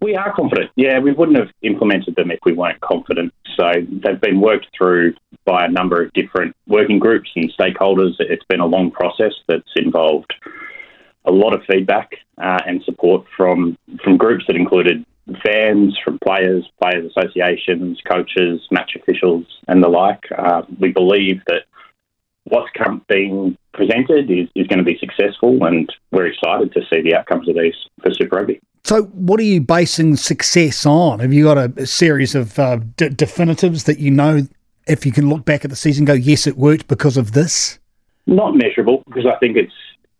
We are confident. Yeah, we wouldn't have implemented them if we weren't confident. So they've been worked through by a number of different working groups and stakeholders. It's been a long process that's involved a lot of feedback uh, and support from from groups that included fans, from players, players associations, coaches, match officials, and the like. Uh, we believe that what's come, being presented is, is going to be successful, and we're excited to see the outcomes of these for Super Rugby. So, what are you basing success on? Have you got a, series of uh, d- definitives that you know, if you can look back at the season, go, yes, it worked because of this? Not measurable, because I think it's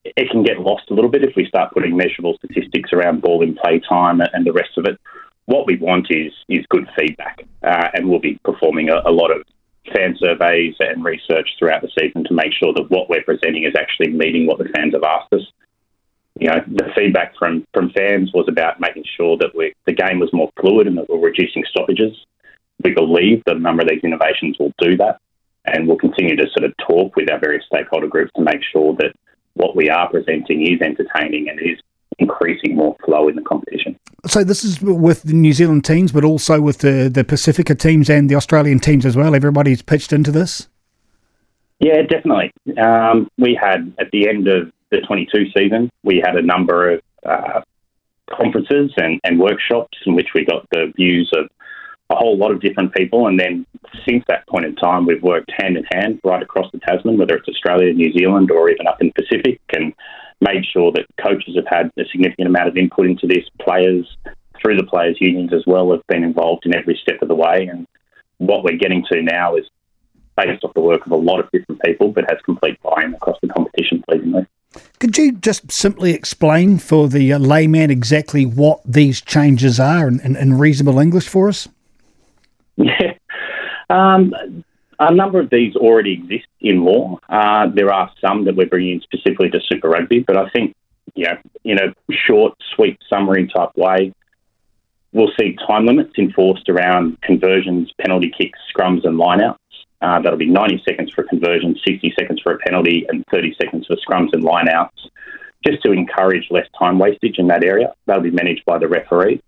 it can get lost a little bit if we start putting measurable statistics around ball in play time and the rest of it. What we want is is good feedback, uh, and we'll be performing a, a lot of fan surveys and research throughout the season to make sure that what we're presenting is actually meeting what the fans have asked us. You know, the feedback from, from fans was about making sure that we, the game was more fluid and that we're reducing stoppages. We believe that a number of these innovations will do that, and we'll continue to sort of talk with our various stakeholder groups to make sure that what we are presenting is entertaining and is increasing more flow in the competition. So this is with the New Zealand teams, but also with the the Pacifica teams and the Australian teams as well. Everybody's pitched into this. Yeah, definitely. Um, we had at the end of the 22 season, we had a number of uh, conferences and, and workshops in which we got the views of a whole lot of different people. And then since that point in time, we've worked hand in hand right across the Tasman, whether it's Australia, New Zealand, or even up in the Pacific, and made sure that coaches have had a significant amount of input into this. Players, through the players' unions as well, have been involved in every step of the way. And what we're getting to now is based off the work of a lot of different people, but has complete buy-in across the competition, pleasingly. Could you just simply explain for the uh, layman exactly what these changes are in, in, in reasonable English for us? Yeah. Um, a number of these already exist in law. Uh, there are some that we're bringing in specifically to Super Rugby, but I think, you know, in a short, sweet summary type way, we'll see time limits enforced around conversions, penalty kicks, scrums, and lineouts. Uh, that'll be 90 seconds for a conversion, 60 seconds for a penalty, and 30 seconds for scrums and lineouts, just to encourage less time wastage in that area. That'll be managed by the referee.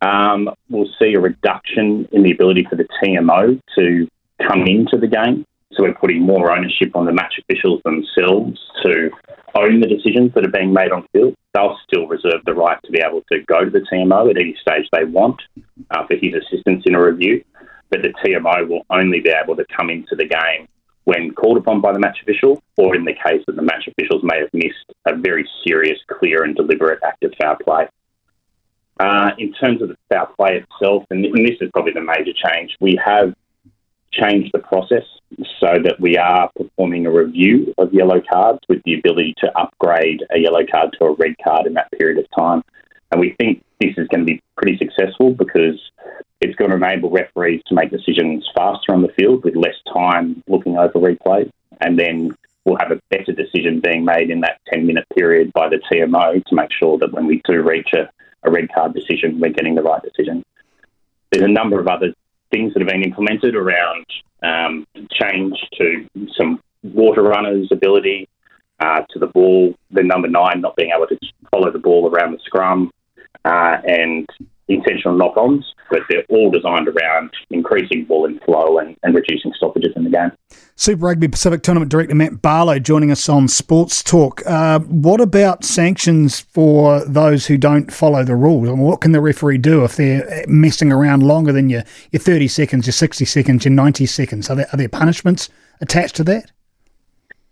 Um, we'll see a reduction in the ability for the TMO to come into the game. So we're putting more ownership on the match officials themselves to own the decisions that are being made on field. They'll still reserve the right to be able to go to the TMO at any stage they want uh, for his assistance in a review, but the TMO will only be able to come into the game when called upon by the match official, or in the case that the match officials may have missed a very serious, clear, and deliberate act of foul play. Uh, in terms of the foul play itself, and, and this is probably the major change, we have changed the process so that we are performing a review of yellow cards with the ability to upgrade a yellow card to a red card in that period of time. And we think this is going to be pretty successful because it's going to enable referees to make decisions faster on the field with less time looking over replays. And then we'll have a better decision being made in that 10 minute period by the TMO to make sure that when we do reach a a red card decision, we're getting the right decision. There's a number of other things that have been implemented around um, change to some water runners' ability uh, to the ball, the number nine not being able to follow the ball around the scrum, uh, and intentional knock-ons, but they're all designed around increasing ball inflow and, and reducing stoppages in the game. Super Rugby Pacific Tournament Director Matt Barlow joining us on Sports Talk. Uh, what about sanctions for those who don't follow the rules? I mean, what can the referee do if they're messing around longer than your, your 30 seconds, your 60 seconds, your 90 seconds? Are there, are there punishments attached to that?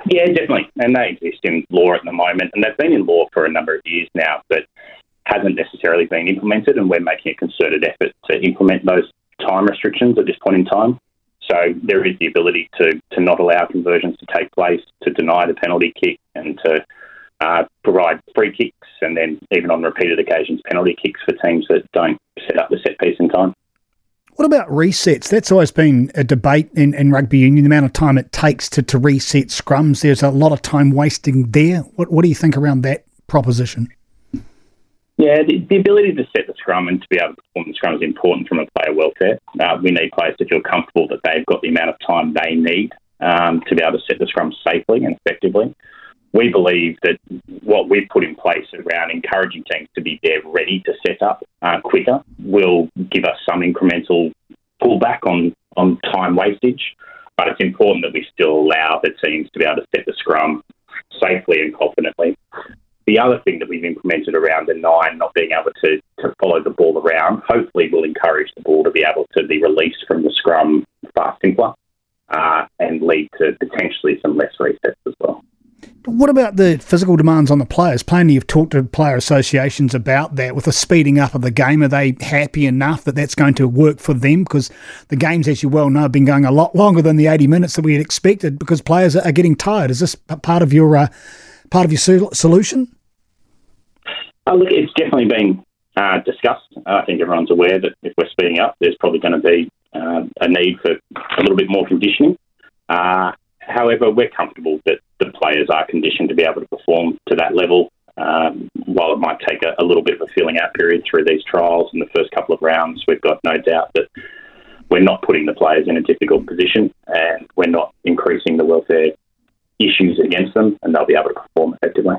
Yeah, definitely. And they exist in law at the moment, and they've been in law for a number of years now. But hasn't necessarily been implemented, and we're making a concerted effort to implement those time restrictions at this point in time. So there is the ability to, to not allow conversions to take place, to deny the penalty kick, and to uh, provide free kicks, and then even on repeated occasions, penalty kicks for teams that don't set up the set piece in time. What about resets? That's always been a debate in, in rugby union, the amount of time it takes to, to reset scrums. There's a lot of time wasting there. What, what do you think around that proposition? Yeah, the, the, ability to set the scrum and to be able to perform the scrum is important from a player welfare. Uh, we need players to feel comfortable that they've got the amount of time they need um, to be able to set the scrum safely and effectively. we believe that what we've put in place around encouraging teams to be there ready to set up uh, quicker will give us some incremental pullback on, on time wastage. But it's important that we still allow the teams to be able to set the scrum safely and confidently. The other thing that we've implemented around the nine not being able to, to follow the ball around, hopefully will encourage the ball to be able to be released from the scrum far simpler uh, and lead to potentially some less resets as well. What about the physical demands on the players? Plainly, you've talked to player associations about that. With the speeding up of the game, are they happy enough that that's going to work for them? Because the games, as you well know, have been going a lot longer than the 80 minutes that we had expected because players are getting tired. Is this part of your uh, part of your solution? Uh, look, it's definitely been uh, discussed. I think everyone's aware that if we're speeding up, there's probably going to be uh, a need for a little bit more conditioning. Uh, however, we're comfortable that the players are conditioned to be able to perform to that level. Um, while it might take a, a, little bit of a filling out period through these trials in the first couple of rounds, we've got no doubt that we're not putting the players in a difficult position and we're not increasing the welfare issues against them, and they'll be able to perform effectively.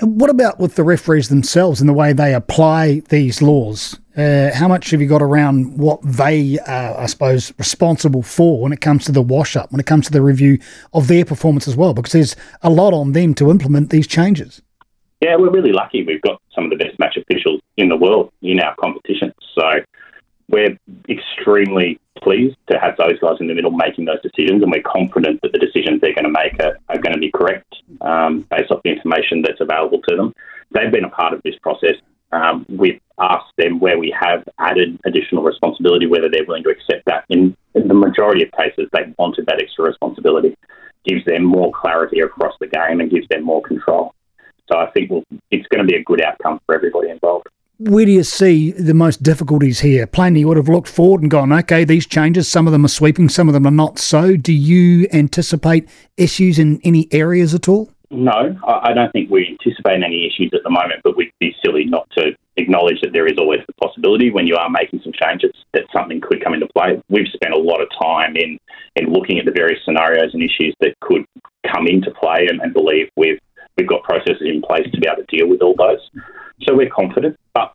What about with the referees themselves and the way they apply these laws? Uh, how much have you got around what they are, I suppose, responsible for when it comes to the wash up, when it comes to the review of their performance as well? Because there's a lot on them to implement these changes. Yeah, we're really lucky. We've got some of the best match officials in the world in our competition. So we're extremely pleased to have those guys in the middle making those decisions, and we're confident that the decisions they're going to make are, are going to be correct um, based off the information that's available to them. They've been a part of this process. Um, we've asked them where we have added additional responsibility, whether they're willing to accept that. In, in the majority of cases, they wanted that extra responsibility. Gives them more clarity across the game and gives them more control. So I think we'll, it's going to be a good outcome for everybody involved where do you see the most difficulties here? Plainly, you would have looked forward and gone, okay, these changes, some of them are sweeping, some of them are not so. Do you anticipate issues in any areas at all? No, I don't think we anticipate any issues at the moment, but we'd be silly not to acknowledge that there is always the possibility when you are making some changes that something could come into play. We've spent a lot of time in, in looking at the various scenarios and issues that could come into play and, and believe we've, we've got processes in place to be able to deal with all those. So we're confident, but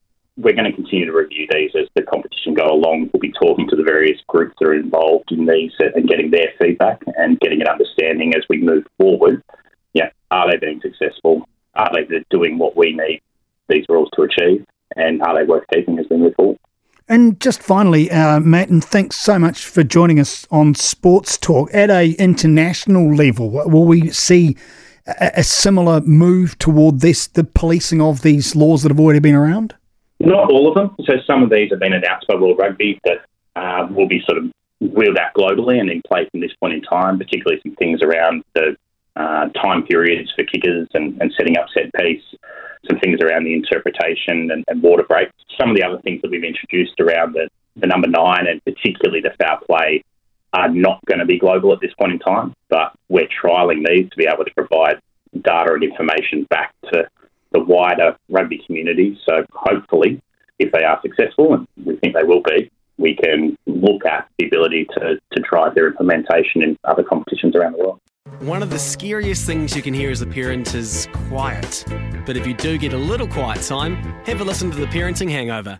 we're going to continue to review these as the competition go along. We'll be talking to the various groups that are involved in these and getting their feedback and getting an understanding as we move forward. Yeah, are they being successful? Are they doing what we need these rules to achieve? And are they worth keeping as we move forward? And just finally, uh, Matt, and thanks so much for joining us on Sports Talk. At a international level, will we see a, a similar move toward this, the policing of these laws that have already been around? Not all of them. So some of these have been announced by World Rugby that uh, will be sort of wheeled out globally and in place from this point in time, particularly some things around the uh, time periods for kickers and, and, setting up set piece, some things around the interpretation and, and, water breaks. Some of the other things that we've introduced around the, the number nine and particularly the foul play are not going to be global at this point in time, but we're trialling these to be able to provide data and information back to the wider rugby community. So hopefully, if they are successful, and we think they will be, we can look at the ability to, to drive their implementation in other competitions around the world. One of the scariest things you can hear as a parent is quiet. But if you do get a little quiet time, have a listen to The Parenting Hangover.